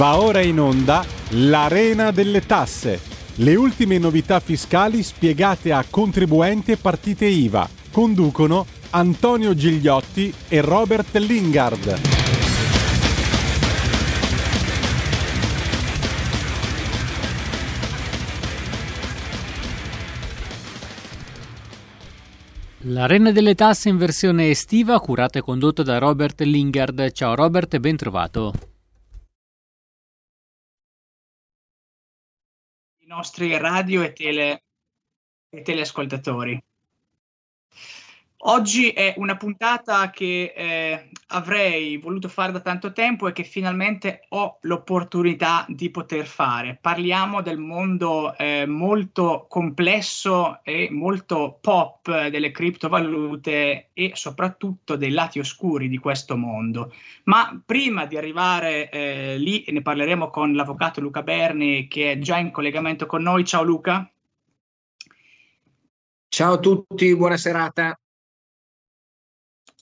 Va ora in onda l'Arena delle Tasse. Le ultime novità fiscali spiegate a contribuenti e partite IVA. Conducono Antonio Gigliotti e Robert Lingard. L'Arena delle Tasse in versione estiva, curata e condotta da Robert Lingard. Ciao Robert e ben trovato. Nostri radio e, tele, e teleascoltatori. Oggi è una puntata che eh, avrei voluto fare da tanto tempo e che finalmente ho l'opportunità di poter fare. Parliamo del mondo eh, molto complesso e molto pop delle criptovalute e soprattutto dei lati oscuri di questo mondo. Ma prima di arrivare eh, lì, ne parleremo con l'avvocato Luca Berni che è già in collegamento con noi. Ciao Luca. Ciao a tutti, buona serata.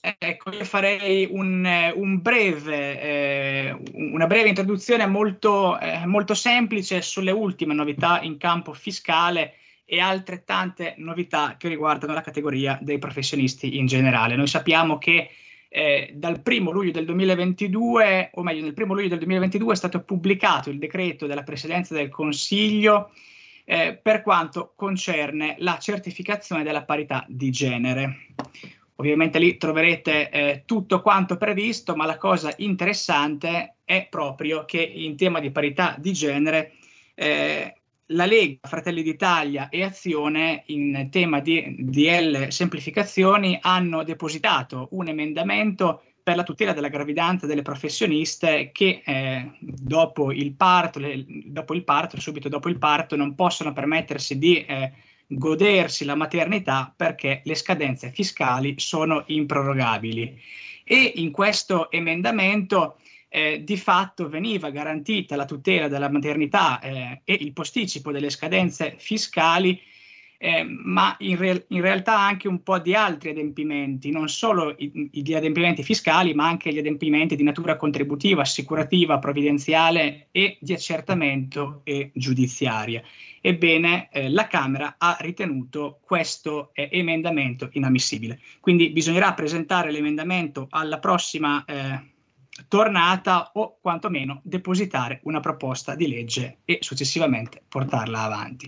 Ecco, io farei un, un breve, eh, una breve introduzione molto, eh, molto semplice sulle ultime novità in campo fiscale e altrettante novità che riguardano la categoria dei professionisti in generale. Noi sappiamo che eh, dal primo luglio del 2022, o meglio, nel primo luglio del 2022 è stato pubblicato il decreto della Presidenza del Consiglio eh, per quanto concerne la certificazione della parità di genere. Ovviamente lì troverete eh, tutto quanto previsto, ma la cosa interessante è proprio che in tema di parità di genere eh, la Lega, Fratelli d'Italia e Azione in tema di DL semplificazioni hanno depositato un emendamento per la tutela della gravidanza delle professioniste che eh, dopo, il parto, le, dopo il parto, subito dopo il parto, non possono permettersi di eh, godersi la maternità perché le scadenze fiscali sono improrogabili. E in questo emendamento eh, di fatto veniva garantita la tutela della maternità eh, e il posticipo delle scadenze fiscali eh, ma in, re- in, realtà anche un po' di altri adempimenti, non solo i- gli adempimenti fiscali, ma anche gli adempimenti di natura contributiva, assicurativa, provvidenziale e di accertamento e giudiziaria. Ebbene, eh, la Camera ha ritenuto questo eh, emendamento inammissibile. Quindi bisognerà presentare l'emendamento alla prossima eh, tornata o quantomeno depositare una proposta di legge e successivamente portarla avanti.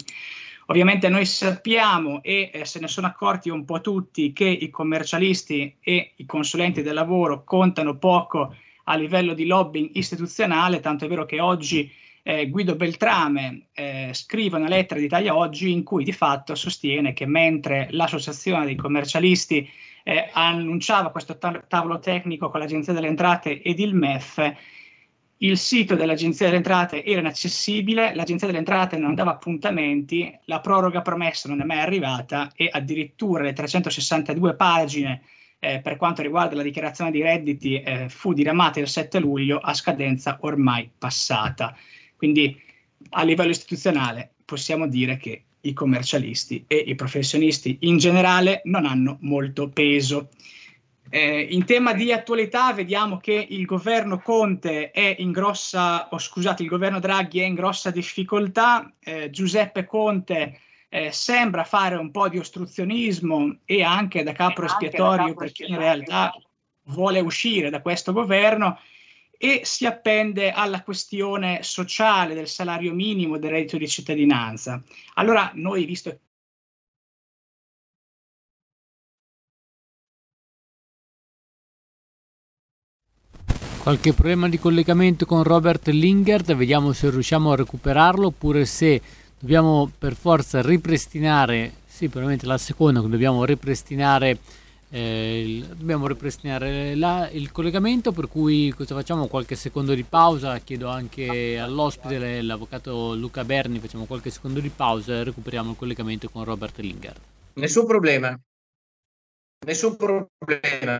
Ovviamente noi sappiamo e eh, se ne sono accorti un po' tutti che i commercialisti e i consulenti del lavoro contano poco a livello di lobbying istituzionale, tanto è vero che oggi eh, Guido Beltrame eh, scrive una lettera d'Italia Oggi in cui di fatto sostiene che mentre l'associazione dei commercialisti eh, annunciava questo tavolo tecnico con l'Agenzia delle Entrate ed il MEF, il sito dell'Agenzia delle Entrate era inaccessibile, l'Agenzia delle Entrate non dava appuntamenti, la proroga promessa non è mai arrivata e addirittura le 362 pagine eh, per quanto riguarda la dichiarazione di redditi eh, fu diramata il 7 luglio a scadenza ormai passata. Quindi a livello istituzionale possiamo dire che i commercialisti e i professionisti in generale non hanno molto peso. Eh, in tema di attualità vediamo che il governo Conte è in grossa, oh, scusate, il governo Draghi è in grossa difficoltà, eh, Giuseppe Conte eh, sembra fare un po' di ostruzionismo e anche da capro espiatorio perché in realtà vuole uscire da questo governo e si appende alla questione sociale del salario minimo del reddito di cittadinanza. Allora noi, visto Qualche problema di collegamento con Robert Lingard, vediamo se riusciamo a recuperarlo oppure se dobbiamo per forza ripristinare, sì probabilmente la seconda, dobbiamo ripristinare, eh, il, dobbiamo ripristinare la, il collegamento per cui cosa facciamo? Qualche secondo di pausa, chiedo anche all'ospite, l'avvocato Luca Berni, facciamo qualche secondo di pausa e recuperiamo il collegamento con Robert Lingard. Nessun problema, nessun problema.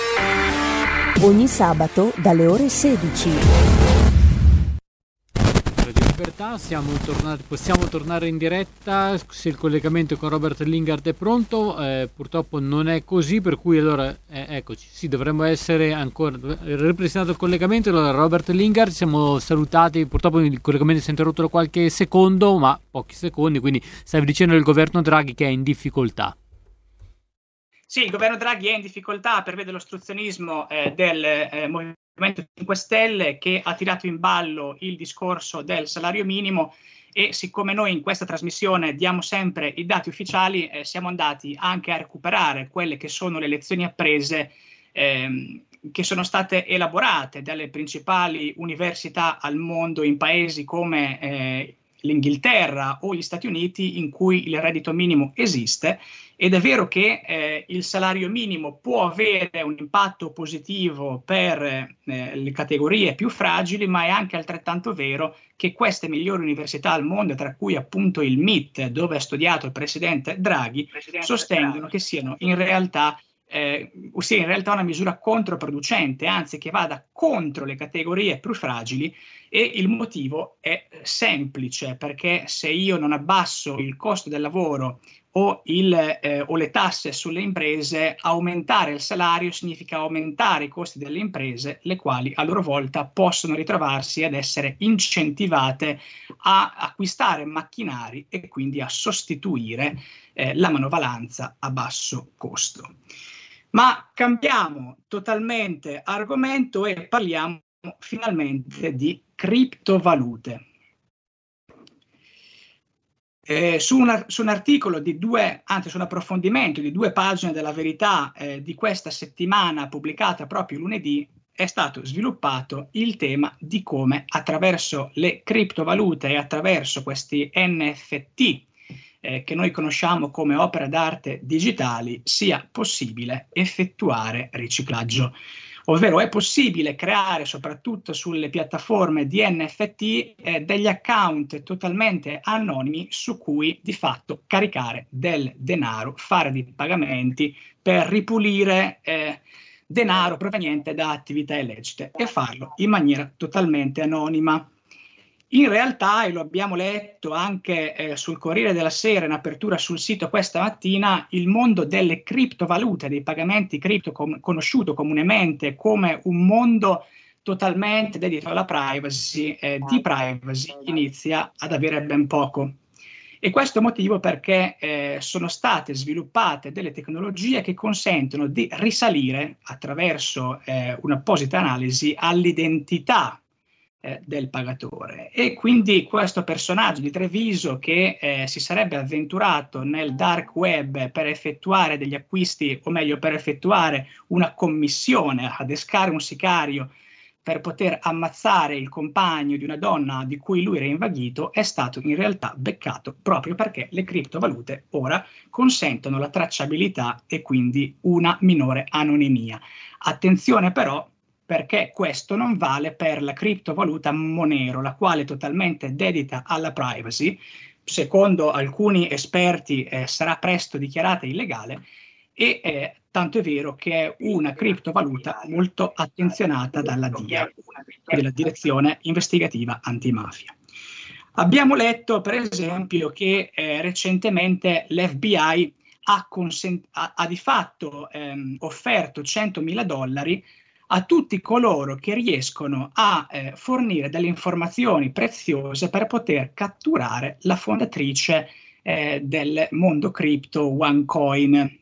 Ogni sabato dalle ore 16 libertà, tornati, possiamo tornare in diretta se il collegamento con Robert Lingard è pronto, eh, purtroppo non è così, per cui allora eh, eccoci, sì, dovremmo essere ancora ripristinato il collegamento, allora Robert Lingard, siamo salutati, purtroppo il collegamento si è interrotto da qualche secondo, ma pochi secondi, quindi stavi dicendo del governo Draghi che è in difficoltà. Sì, il governo Draghi è in difficoltà per vedere l'ostruzionismo eh, del eh, Movimento 5 Stelle che ha tirato in ballo il discorso del salario minimo e siccome noi in questa trasmissione diamo sempre i dati ufficiali, eh, siamo andati anche a recuperare quelle che sono le lezioni apprese ehm, che sono state elaborate dalle principali università al mondo in paesi come eh, l'Inghilterra o gli Stati Uniti in cui il reddito minimo esiste ed è vero che eh, il salario minimo può avere un impatto positivo per eh, le categorie più fragili, ma è anche altrettanto vero che queste migliori università al mondo, tra cui appunto il MIT, dove ha studiato il presidente Draghi, presidente sostengono Draghi. che siano in realtà eh, sia in realtà una misura controproducente, anzi che vada contro le categorie più fragili e il motivo è semplice perché se io non abbasso il costo del lavoro o, il, eh, o, le tasse sulle imprese, aumentare il salario significa aumentare i costi delle imprese, le quali a loro volta possono ritrovarsi ad essere incentivate a acquistare macchinari e quindi a sostituire eh, la manovalanza a basso costo. Ma cambiamo totalmente argomento e parliamo finalmente di criptovalute. Eh, su, una, su, un articolo di due, anzi su un approfondimento di due pagine della verità eh, di questa settimana pubblicata proprio lunedì, è stato sviluppato il tema di come attraverso le criptovalute e attraverso questi NFT eh, che noi conosciamo come opere d'arte digitali sia possibile effettuare riciclaggio ovvero è possibile creare soprattutto sulle piattaforme di NFT eh, degli account totalmente anonimi su cui di fatto caricare del denaro, fare dei pagamenti per ripulire eh, denaro proveniente da attività illecite e farlo in maniera totalmente anonima. In realtà, e lo abbiamo letto anche eh, sul Corriere della Sera in apertura sul sito questa mattina, il mondo delle criptovalute, dei pagamenti cripto com- conosciuto comunemente come un mondo totalmente dedito alla privacy, eh, di privacy inizia ad avere ben poco. E questo è motivo perché eh, sono state sviluppate delle tecnologie che consentono di risalire attraverso eh, un'apposita analisi all'identità eh, del pagatore. E quindi questo personaggio di Treviso che eh, si sarebbe avventurato nel dark web per effettuare degli acquisti, o meglio per effettuare una commissione, adescare un sicario per poter ammazzare il compagno di una donna di cui lui era invaghito, è stato in realtà beccato proprio perché le criptovalute ora consentono la tracciabilità e quindi una minore anonimia. Attenzione però perché questo non vale per la criptovaluta Monero, la quale è totalmente dedita alla privacy, secondo alcuni esperti eh, sarà presto dichiarata illegale e eh, tanto è vero che è una criptovaluta molto attenzionata dalla DIA, della Direzione Investigativa Antimafia. Abbiamo letto per esempio che eh, recentemente l'FBI ha, consent- ha, ha di fatto ehm, offerto 100.000 dollari a tutti coloro che riescono a eh, fornire delle informazioni preziose per poter catturare la fondatrice eh, del mondo cripto OneCoin.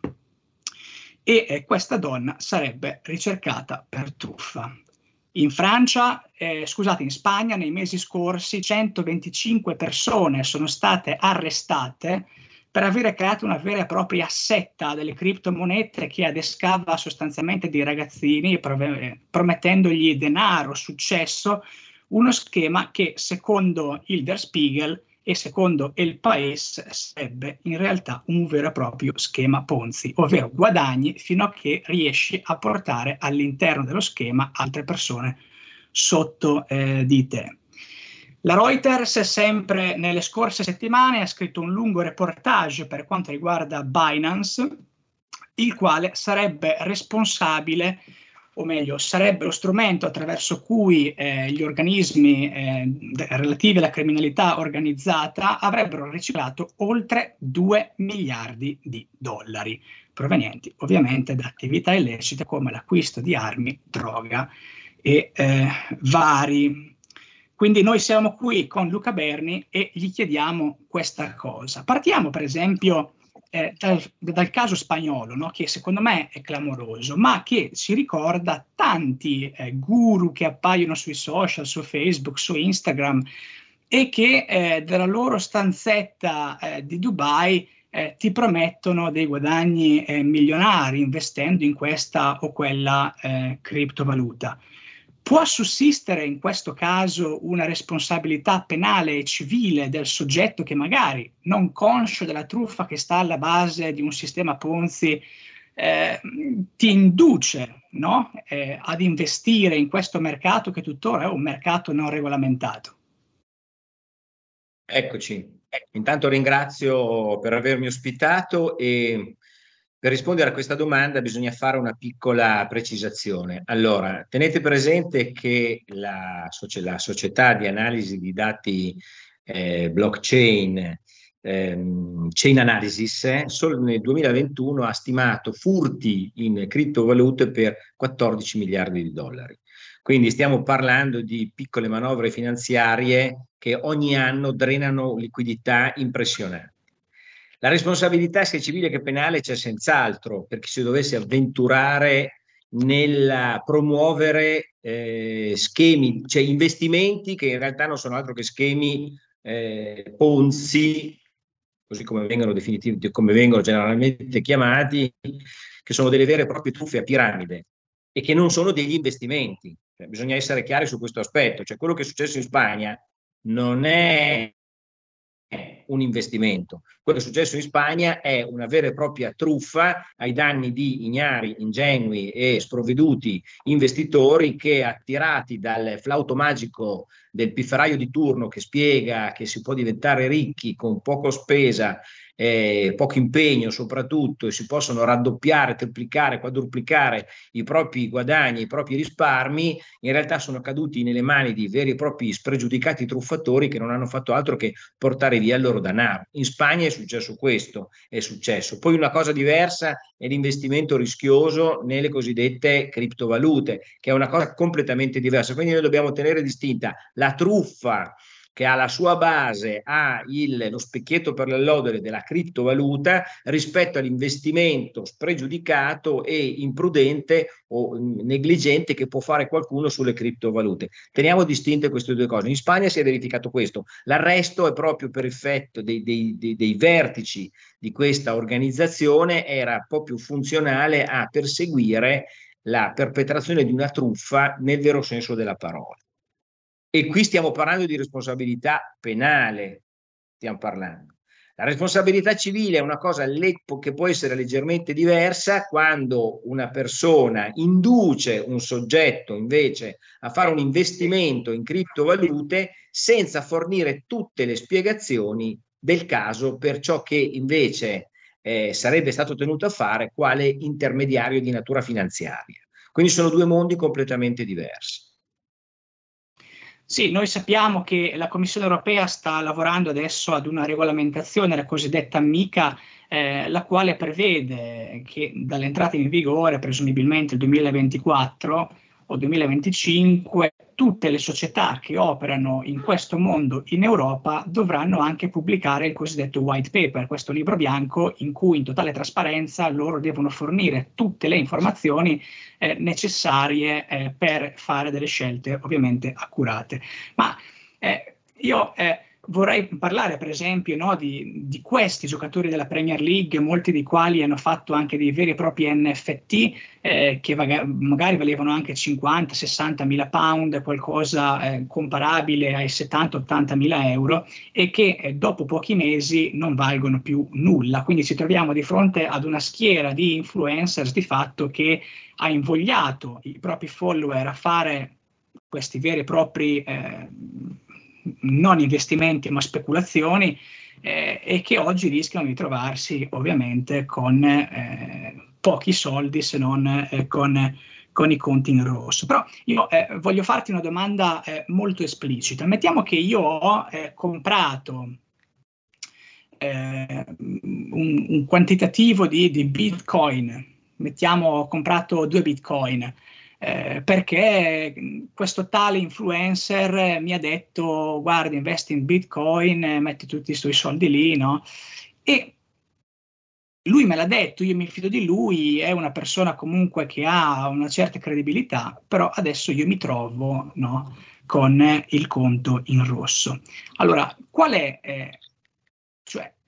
E eh, questa donna sarebbe ricercata per truffa. In Francia, eh, scusate, in Spagna nei mesi scorsi 125 persone sono state arrestate per avere creato una vera e propria setta delle criptomonete che adescava sostanzialmente dei ragazzini promettendogli denaro, successo, uno schema che secondo il Der Spiegel e secondo El País sarebbe in realtà un vero e proprio schema Ponzi, ovvero guadagni fino a che riesci a portare all'interno dello schema altre persone sotto eh, di te. La Reuters, sempre nelle scorse settimane, ha scritto un lungo reportage per quanto riguarda Binance, il quale sarebbe responsabile o meglio, sarebbe lo strumento attraverso cui eh, gli organismi eh, relativi alla criminalità organizzata avrebbero riciclato oltre 2 miliardi di dollari, provenienti ovviamente da attività illecite come l'acquisto di armi, droga e eh, vari. Quindi noi siamo qui con Luca Berni e gli chiediamo questa cosa. Partiamo per esempio eh, dal, dal, caso spagnolo, no? che secondo me è clamoroso, ma che ci ricorda tanti eh, guru che appaiono sui social, su Facebook, su Instagram e che eh, dalla loro stanzetta eh, di Dubai eh, ti promettono dei guadagni eh, milionari investendo in questa o quella criptovaluta. Può sussistere in questo caso una responsabilità penale e civile del soggetto che magari, non conscio della truffa che sta alla base di un sistema Ponzi, eh, ti induce no? eh, ad investire in questo mercato che tuttora è un mercato non regolamentato? Eccoci. Intanto ringrazio per avermi ospitato e per rispondere a questa domanda bisogna fare una piccola precisazione. Allora, tenete presente che la, la società di analisi di dati eh, blockchain, ehm, Chain Analysis, eh, solo nel 2021 ha stimato furti in criptovalute per 14 miliardi di dollari. Quindi stiamo parlando di piccole manovre finanziarie che ogni anno drenano liquidità impressionanti. La responsabilità sia civile che penale c'è senz'altro per chi si dovesse avventurare nel promuovere eh, schemi, cioè investimenti che in realtà non sono altro che schemi eh, ponzi, così come vengono come vengono generalmente chiamati, che sono delle vere e proprie truffe a piramide e che non sono degli investimenti. Cioè, bisogna essere chiari su questo aspetto. Cioè, quello che è successo in Spagna non è un investimento. Quello che è successo in Spagna è una vera e propria truffa ai danni di ignari, ingenui e sprovveduti investitori che attirati dal flauto magico del pifferaio di turno che spiega che si può diventare ricchi con poco spesa eh, poco impegno soprattutto e si possono raddoppiare, triplicare, quadruplicare i propri guadagni, i propri risparmi, in realtà sono caduti nelle mani di veri e propri spregiudicati truffatori che non hanno fatto altro che portare via il loro denaro. In Spagna è successo questo, è successo. Poi una cosa diversa è l'investimento rischioso nelle cosiddette criptovalute, che è una cosa completamente diversa. Quindi noi dobbiamo tenere distinta la truffa che alla sua base ha il, lo specchietto per l'allodere della criptovaluta rispetto all'investimento spregiudicato e imprudente o negligente che può fare qualcuno sulle criptovalute. Teniamo distinte queste due cose. In Spagna si è verificato questo. L'arresto è proprio per effetto dei, dei, dei, dei vertici di questa organizzazione, era proprio funzionale a perseguire la perpetrazione di una truffa nel vero senso della parola. E qui stiamo parlando di responsabilità penale, stiamo parlando. La responsabilità civile è una cosa che può essere leggermente diversa quando una persona induce un soggetto invece a fare un investimento in criptovalute senza fornire tutte le spiegazioni del caso per ciò che invece eh, sarebbe stato tenuto a fare quale intermediario di natura finanziaria. Quindi sono due mondi completamente diversi. Sì, noi sappiamo che la Commissione europea sta lavorando adesso ad una regolamentazione, la cosiddetta MICA, eh, la quale prevede che dall'entrata in vigore, presumibilmente il 2024, o 2025 tutte le società che operano in questo mondo in Europa dovranno anche pubblicare il cosiddetto white paper, questo libro bianco in cui in totale trasparenza loro devono fornire tutte le informazioni eh, necessarie eh, per fare delle scelte ovviamente accurate. Ma eh, io eh, vorrei parlare per esempio no, di, di, questi giocatori della Premier League, molti dei quali hanno fatto anche dei veri e propri NFT eh, che magari valevano anche 50-60 mila pound, qualcosa eh, comparabile ai 70-80 mila euro e che eh, dopo pochi mesi non valgono più nulla. Quindi ci troviamo di fronte ad una schiera di influencers di fatto che ha invogliato i propri follower a fare questi veri e propri eh, non investimenti ma speculazioni eh, e che oggi rischiano di trovarsi ovviamente con eh, pochi soldi se non eh, con, con, i conti in rosso. Però io eh, voglio farti una domanda eh, molto esplicita. Mettiamo che io ho comprato un, un, quantitativo di, di bitcoin, mettiamo ho comprato due bitcoin eh, perché questo tale influencer mi ha detto guarda investi in bitcoin, metti tutti i suoi soldi lì, no? E lui me l'ha detto, io mi fido di lui, è una persona comunque che ha una certa credibilità, però adesso io mi trovo no, con il conto in rosso. Allora, qual è, eh,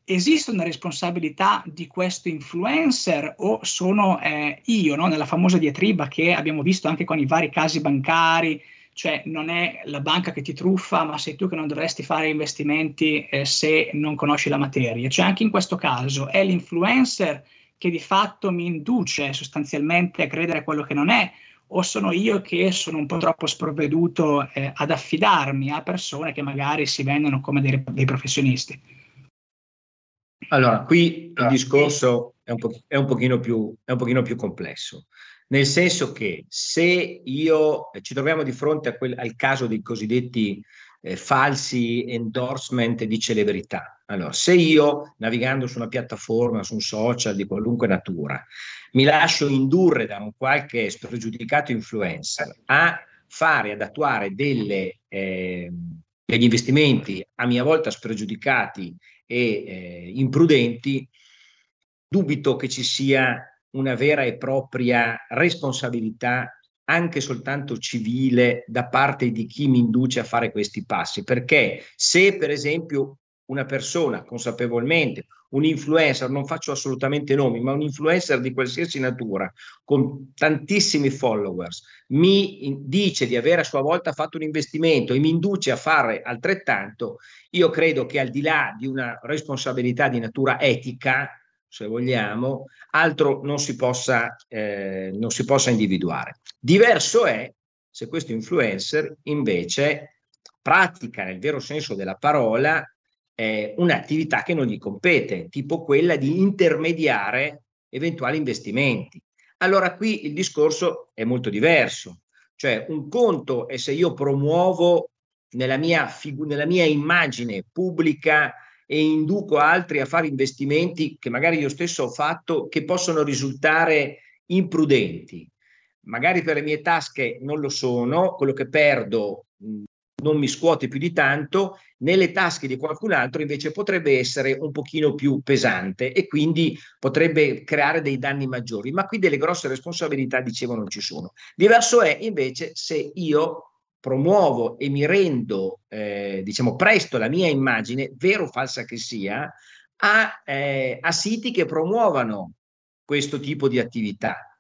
esiste una responsabilità di questo influencer o sono eh, io, no? nella famosa diatriba che abbiamo visto anche con i vari casi bancari, cioè non è la banca che ti truffa, ma sei tu che non dovresti fare investimenti eh, se non conosci la materia. Cioè anche in questo caso è l'influencer che di fatto mi induce sostanzialmente a credere quello che non è, o sono io che sono un po' troppo sprovveduto eh, ad affidarmi a persone che magari si vendono come dei, dei professionisti. Allora, qui il discorso è un, po- è un, pochino, più, è un pochino più complesso, nel senso che se io eh, ci troviamo di fronte quel, al caso dei cosiddetti eh, falsi endorsement di celebrità, allora se io navigando su una piattaforma, su un social di qualunque natura, mi lascio indurre da un qualche spregiudicato influencer a fare, ad attuare delle, eh, degli investimenti a mia volta spregiudicati e eh, imprudenti, dubito che ci sia una vera e propria responsabilità anche soltanto civile da parte di chi mi induce a fare questi passi, perché se per esempio una persona consapevolmente, un influencer, non faccio assolutamente nomi, ma un influencer di qualsiasi natura, con tantissimi followers, mi dice di avere a sua volta fatto un investimento e mi induce a fare altrettanto, io credo che al di là di una responsabilità di natura etica, se vogliamo, altro non si possa, eh, non si possa individuare. Diverso è se questo influencer invece pratica nel vero senso della parola eh, un'attività che non gli compete, tipo quella di intermediare eventuali investimenti. Allora qui il discorso è molto diverso, cioè un conto è se io promuovo nella mia, figu- nella mia immagine pubblica e induco altri a fare investimenti che magari io stesso ho fatto che possono risultare imprudenti. Magari per le mie tasche non lo sono, quello che perdo non mi scuote più di tanto, nelle tasche di qualcun altro invece potrebbe essere un pochino più pesante e quindi potrebbe creare dei danni maggiori. Ma qui delle grosse responsabilità, dicevo, non ci sono. Diverso è invece se io promuovo e mi rendo, eh, diciamo, presto la mia immagine, vero o falsa che sia, a, eh, a siti che promuovano questo tipo di attività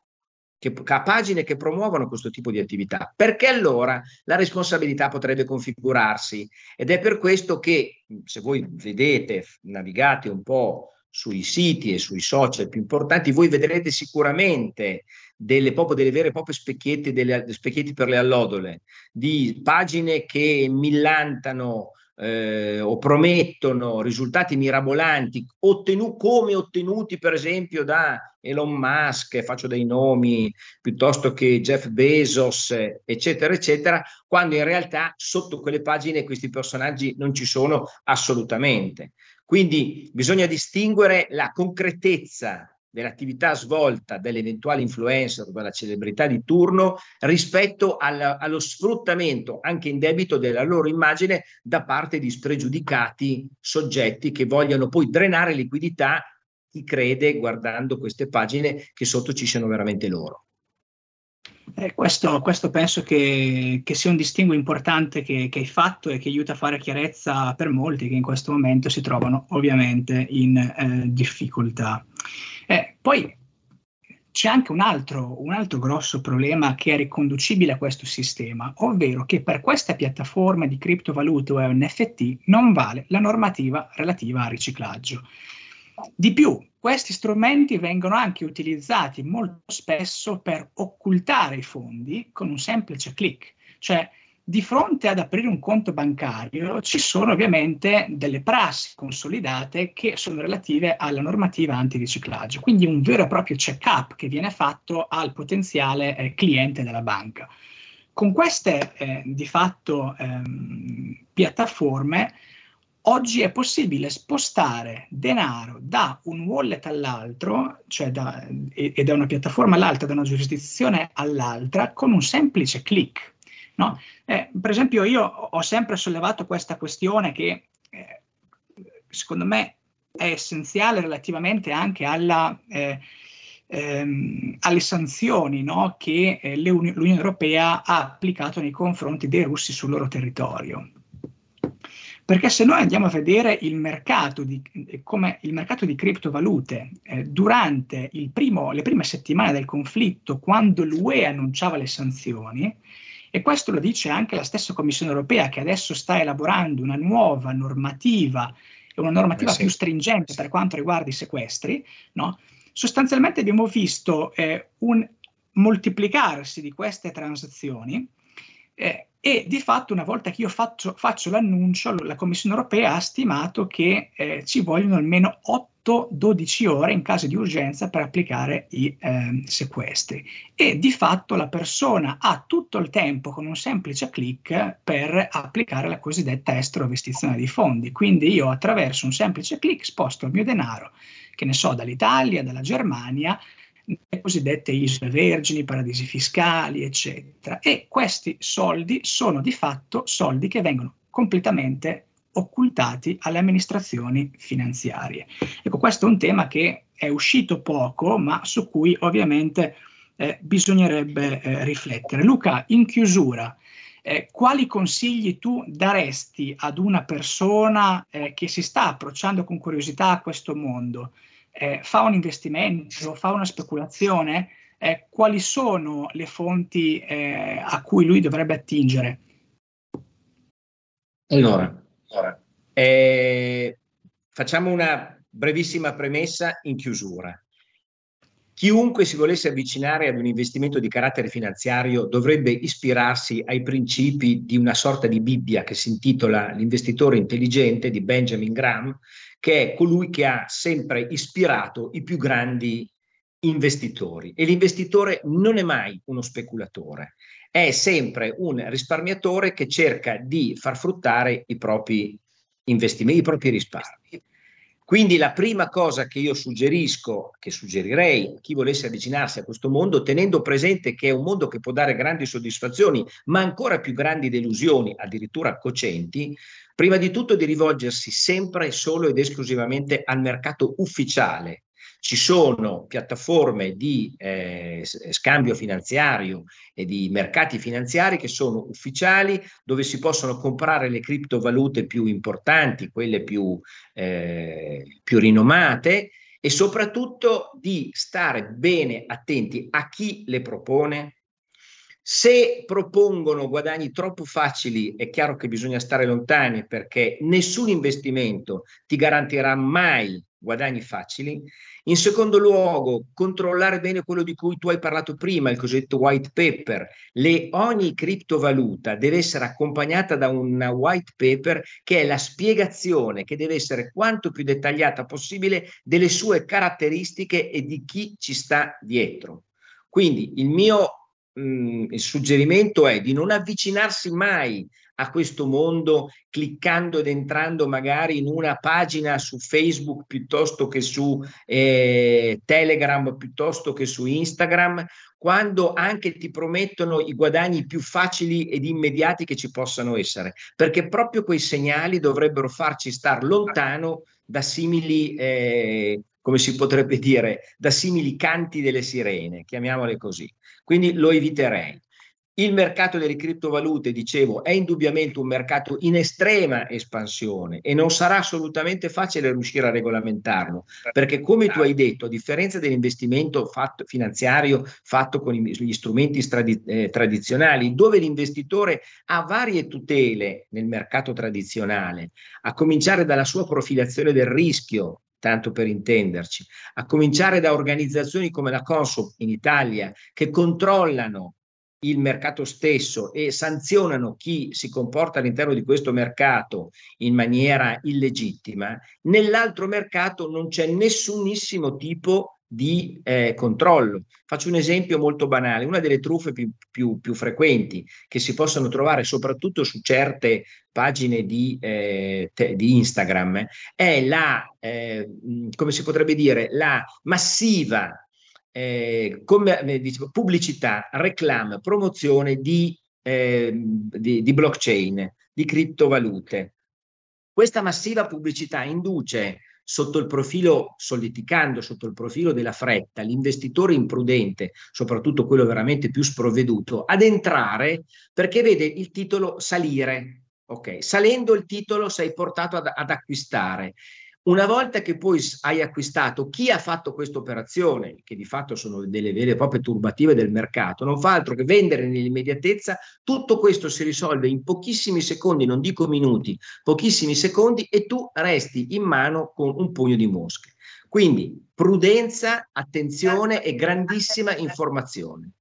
che, a pagine che promuovono questo tipo di attività, perché allora la responsabilità potrebbe configurarsi? Ed è per questo che se voi vedete, navigate un po' sui siti e sui social più importanti, voi vedrete sicuramente delle, proprio, delle vere e proprie specchietti, delle, specchietti per le allodole, di pagine che millantano eh, o promettono risultati mirabolanti ottenu- come ottenuti per esempio da Elon Musk, faccio dei nomi, piuttosto che Jeff Bezos, eccetera, eccetera, quando in realtà sotto quelle pagine questi personaggi non ci sono assolutamente. Quindi bisogna distinguere la concretezza dell'attività svolta dall'eventuale influencer o dalla celebrità di turno rispetto al, allo sfruttamento anche in debito della loro immagine da parte di spregiudicati soggetti che vogliono poi drenare liquidità chi crede guardando queste pagine che sotto ci siano veramente loro. Eh, questo, questo, penso che, che, sia un distinguo importante che, che, hai fatto e che aiuta a fare chiarezza per molti che in questo momento si trovano ovviamente in eh, difficoltà. Eh, poi c'è anche un altro, un altro grosso problema che è riconducibile a questo sistema, ovvero che per queste piattaforme di criptovalute o NFT non vale la normativa relativa al riciclaggio. Di più, questi strumenti vengono anche utilizzati molto spesso per occultare i fondi con un semplice click, cioè di fronte ad aprire un conto bancario ci sono ovviamente delle prassi consolidate che sono relative alla normativa antiriciclaggio, quindi un vero e proprio check-up che viene fatto al potenziale eh, cliente della banca. Con queste eh, di fatto ehm, piattaforme oggi è possibile spostare denaro da un wallet all'altro, cioè da, e, e da una piattaforma all'altra, da una giurisdizione all'altra, con un semplice click. No? Eh, per esempio, io ho sempre sollevato questa questione che eh, secondo me è essenziale relativamente anche alla, eh, ehm, alle sanzioni no? che eh, l'Unione Europea ha applicato nei confronti dei russi sul loro territorio. Perché se noi andiamo a vedere il mercato di, come il mercato di criptovalute eh, durante primo, le prime settimane del conflitto, quando l'UE annunciava le sanzioni, e questo lo dice anche la stessa Commissione europea che adesso sta elaborando una nuova normativa una normativa eh sì. più stringente per quanto riguarda i sequestri, no? sostanzialmente abbiamo visto eh, un moltiplicarsi di queste transazioni eh, e di fatto una volta che io faccio, faccio, l'annuncio, la Commissione europea ha stimato che eh, ci vogliono almeno 8 8-12 ore in caso di urgenza per applicare i eh, sequestri e di fatto la persona ha tutto il tempo con un semplice clic per applicare la cosiddetta estrovestizione di fondi. Quindi io attraverso un semplice clic sposto il mio denaro, che ne so, dall'Italia, dalla Germania, le cosiddette isole vergini, paradisi fiscali, eccetera. E questi soldi sono di fatto soldi che vengono completamente occultati alle amministrazioni finanziarie. Ecco, questo è un tema che è uscito poco, ma su cui ovviamente eh, bisognerebbe eh, riflettere. Luca, in chiusura, eh, quali consigli tu daresti ad una persona eh, che si sta approcciando con curiosità a questo mondo? Eh, fa un investimento, fa una speculazione? Eh, quali sono le fonti a cui lui dovrebbe attingere? Allora, allora, eh, facciamo una brevissima premessa in chiusura. Chiunque si volesse avvicinare ad un investimento di carattere finanziario dovrebbe ispirarsi ai principi di una sorta di Bibbia che si intitola L'investitore intelligente di Benjamin Graham, che è colui che ha sempre ispirato i più grandi investitori. E l'investitore non è mai uno speculatore, è sempre un risparmiatore che cerca di far fruttare i propri investimenti, i propri risparmi. Quindi la prima cosa che io suggerisco, che suggerirei a chi volesse avvicinarsi a questo mondo, tenendo presente che è un mondo che può dare grandi soddisfazioni, ma ancora più grandi delusioni, addirittura cocenti, prima di tutto di rivolgersi sempre solo ed esclusivamente al mercato ufficiale ci sono piattaforme di eh, scambio finanziario e di mercati finanziari che sono ufficiali, dove si possono comprare le criptovalute più importanti, quelle più, eh, più rinomate, e soprattutto di stare bene attenti a chi le propone, se propongono guadagni troppo facili, è chiaro che bisogna stare lontani perché nessun investimento ti garantirà mai guadagni facili. In secondo luogo, controllare bene quello di cui tu hai parlato prima, il cosiddetto white paper. Le, ogni criptovaluta deve essere accompagnata da una white paper che è la spiegazione, che deve essere quanto più dettagliata possibile, delle sue caratteristiche e di chi ci sta dietro. Quindi il mio mh, mm, suggerimento è di non avvicinarsi mai a questo mondo cliccando ed entrando magari in una pagina su Facebook piuttosto che su eh, Telegram piuttosto che su Instagram, quando anche ti promettono i guadagni più facili ed immediati che ci possano essere, perché proprio quei segnali dovrebbero farci star lontano da simili, eh, come si potrebbe dire, da simili canti delle sirene, chiamiamole così. Quindi lo eviterei. Il mercato delle criptovalute, dicevo, è indubbiamente un mercato in estrema espansione e non sarà assolutamente facile riuscire a regolamentarlo, perché come tu hai detto, a differenza dell'investimento fatto, finanziario fatto con gli strumenti stradi- eh, tradizionali, dove l'investitore ha varie tutele nel mercato tradizionale, a cominciare dalla sua profilazione del rischio, tanto per intenderci, a cominciare da organizzazioni come la Consob in Italia che controllano il mercato stesso e sanzionano chi si comporta all'interno di questo mercato in maniera illegittima, nell'altro mercato non c'è nessunissimo tipo di eh, controllo. Faccio un esempio molto banale, una delle truffe più, più, più, frequenti che si possono trovare soprattutto su certe pagine di, eh, te, di Instagram è la, eh, come si potrebbe dire, la massiva eh, come, eh, diciamo, pubblicità, reclame, promozione di, eh, di, di blockchain, di criptovalute. Questa massiva pubblicità induce sotto il profilo, solleticando sotto il profilo della fretta, l'investitore imprudente, soprattutto quello veramente più sprovveduto, ad entrare perché vede il titolo salire. Ok, salendo il titolo sei portato ad, ad acquistare una volta che poi hai acquistato, chi ha fatto questa operazione, che di fatto sono delle vere e proprie turbative del mercato, non fa altro che vendere nell'immediatezza, tutto questo si risolve in pochissimi secondi, non dico minuti, pochissimi secondi e tu resti in mano con un pugno di mosche. Quindi prudenza, attenzione e grandissima informazione.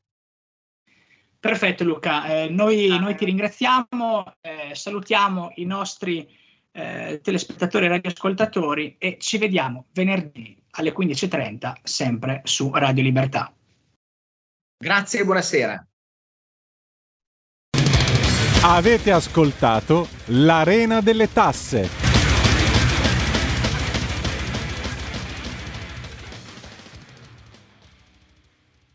Perfetto Luca, eh, noi, noi, ti ringraziamo, eh, salutiamo i nostri eh, telespettatori e radioascoltatori e ci vediamo venerdì alle 15.30 sempre su Radio Libertà. Grazie e buonasera. Avete ascoltato l'Arena delle Tasse.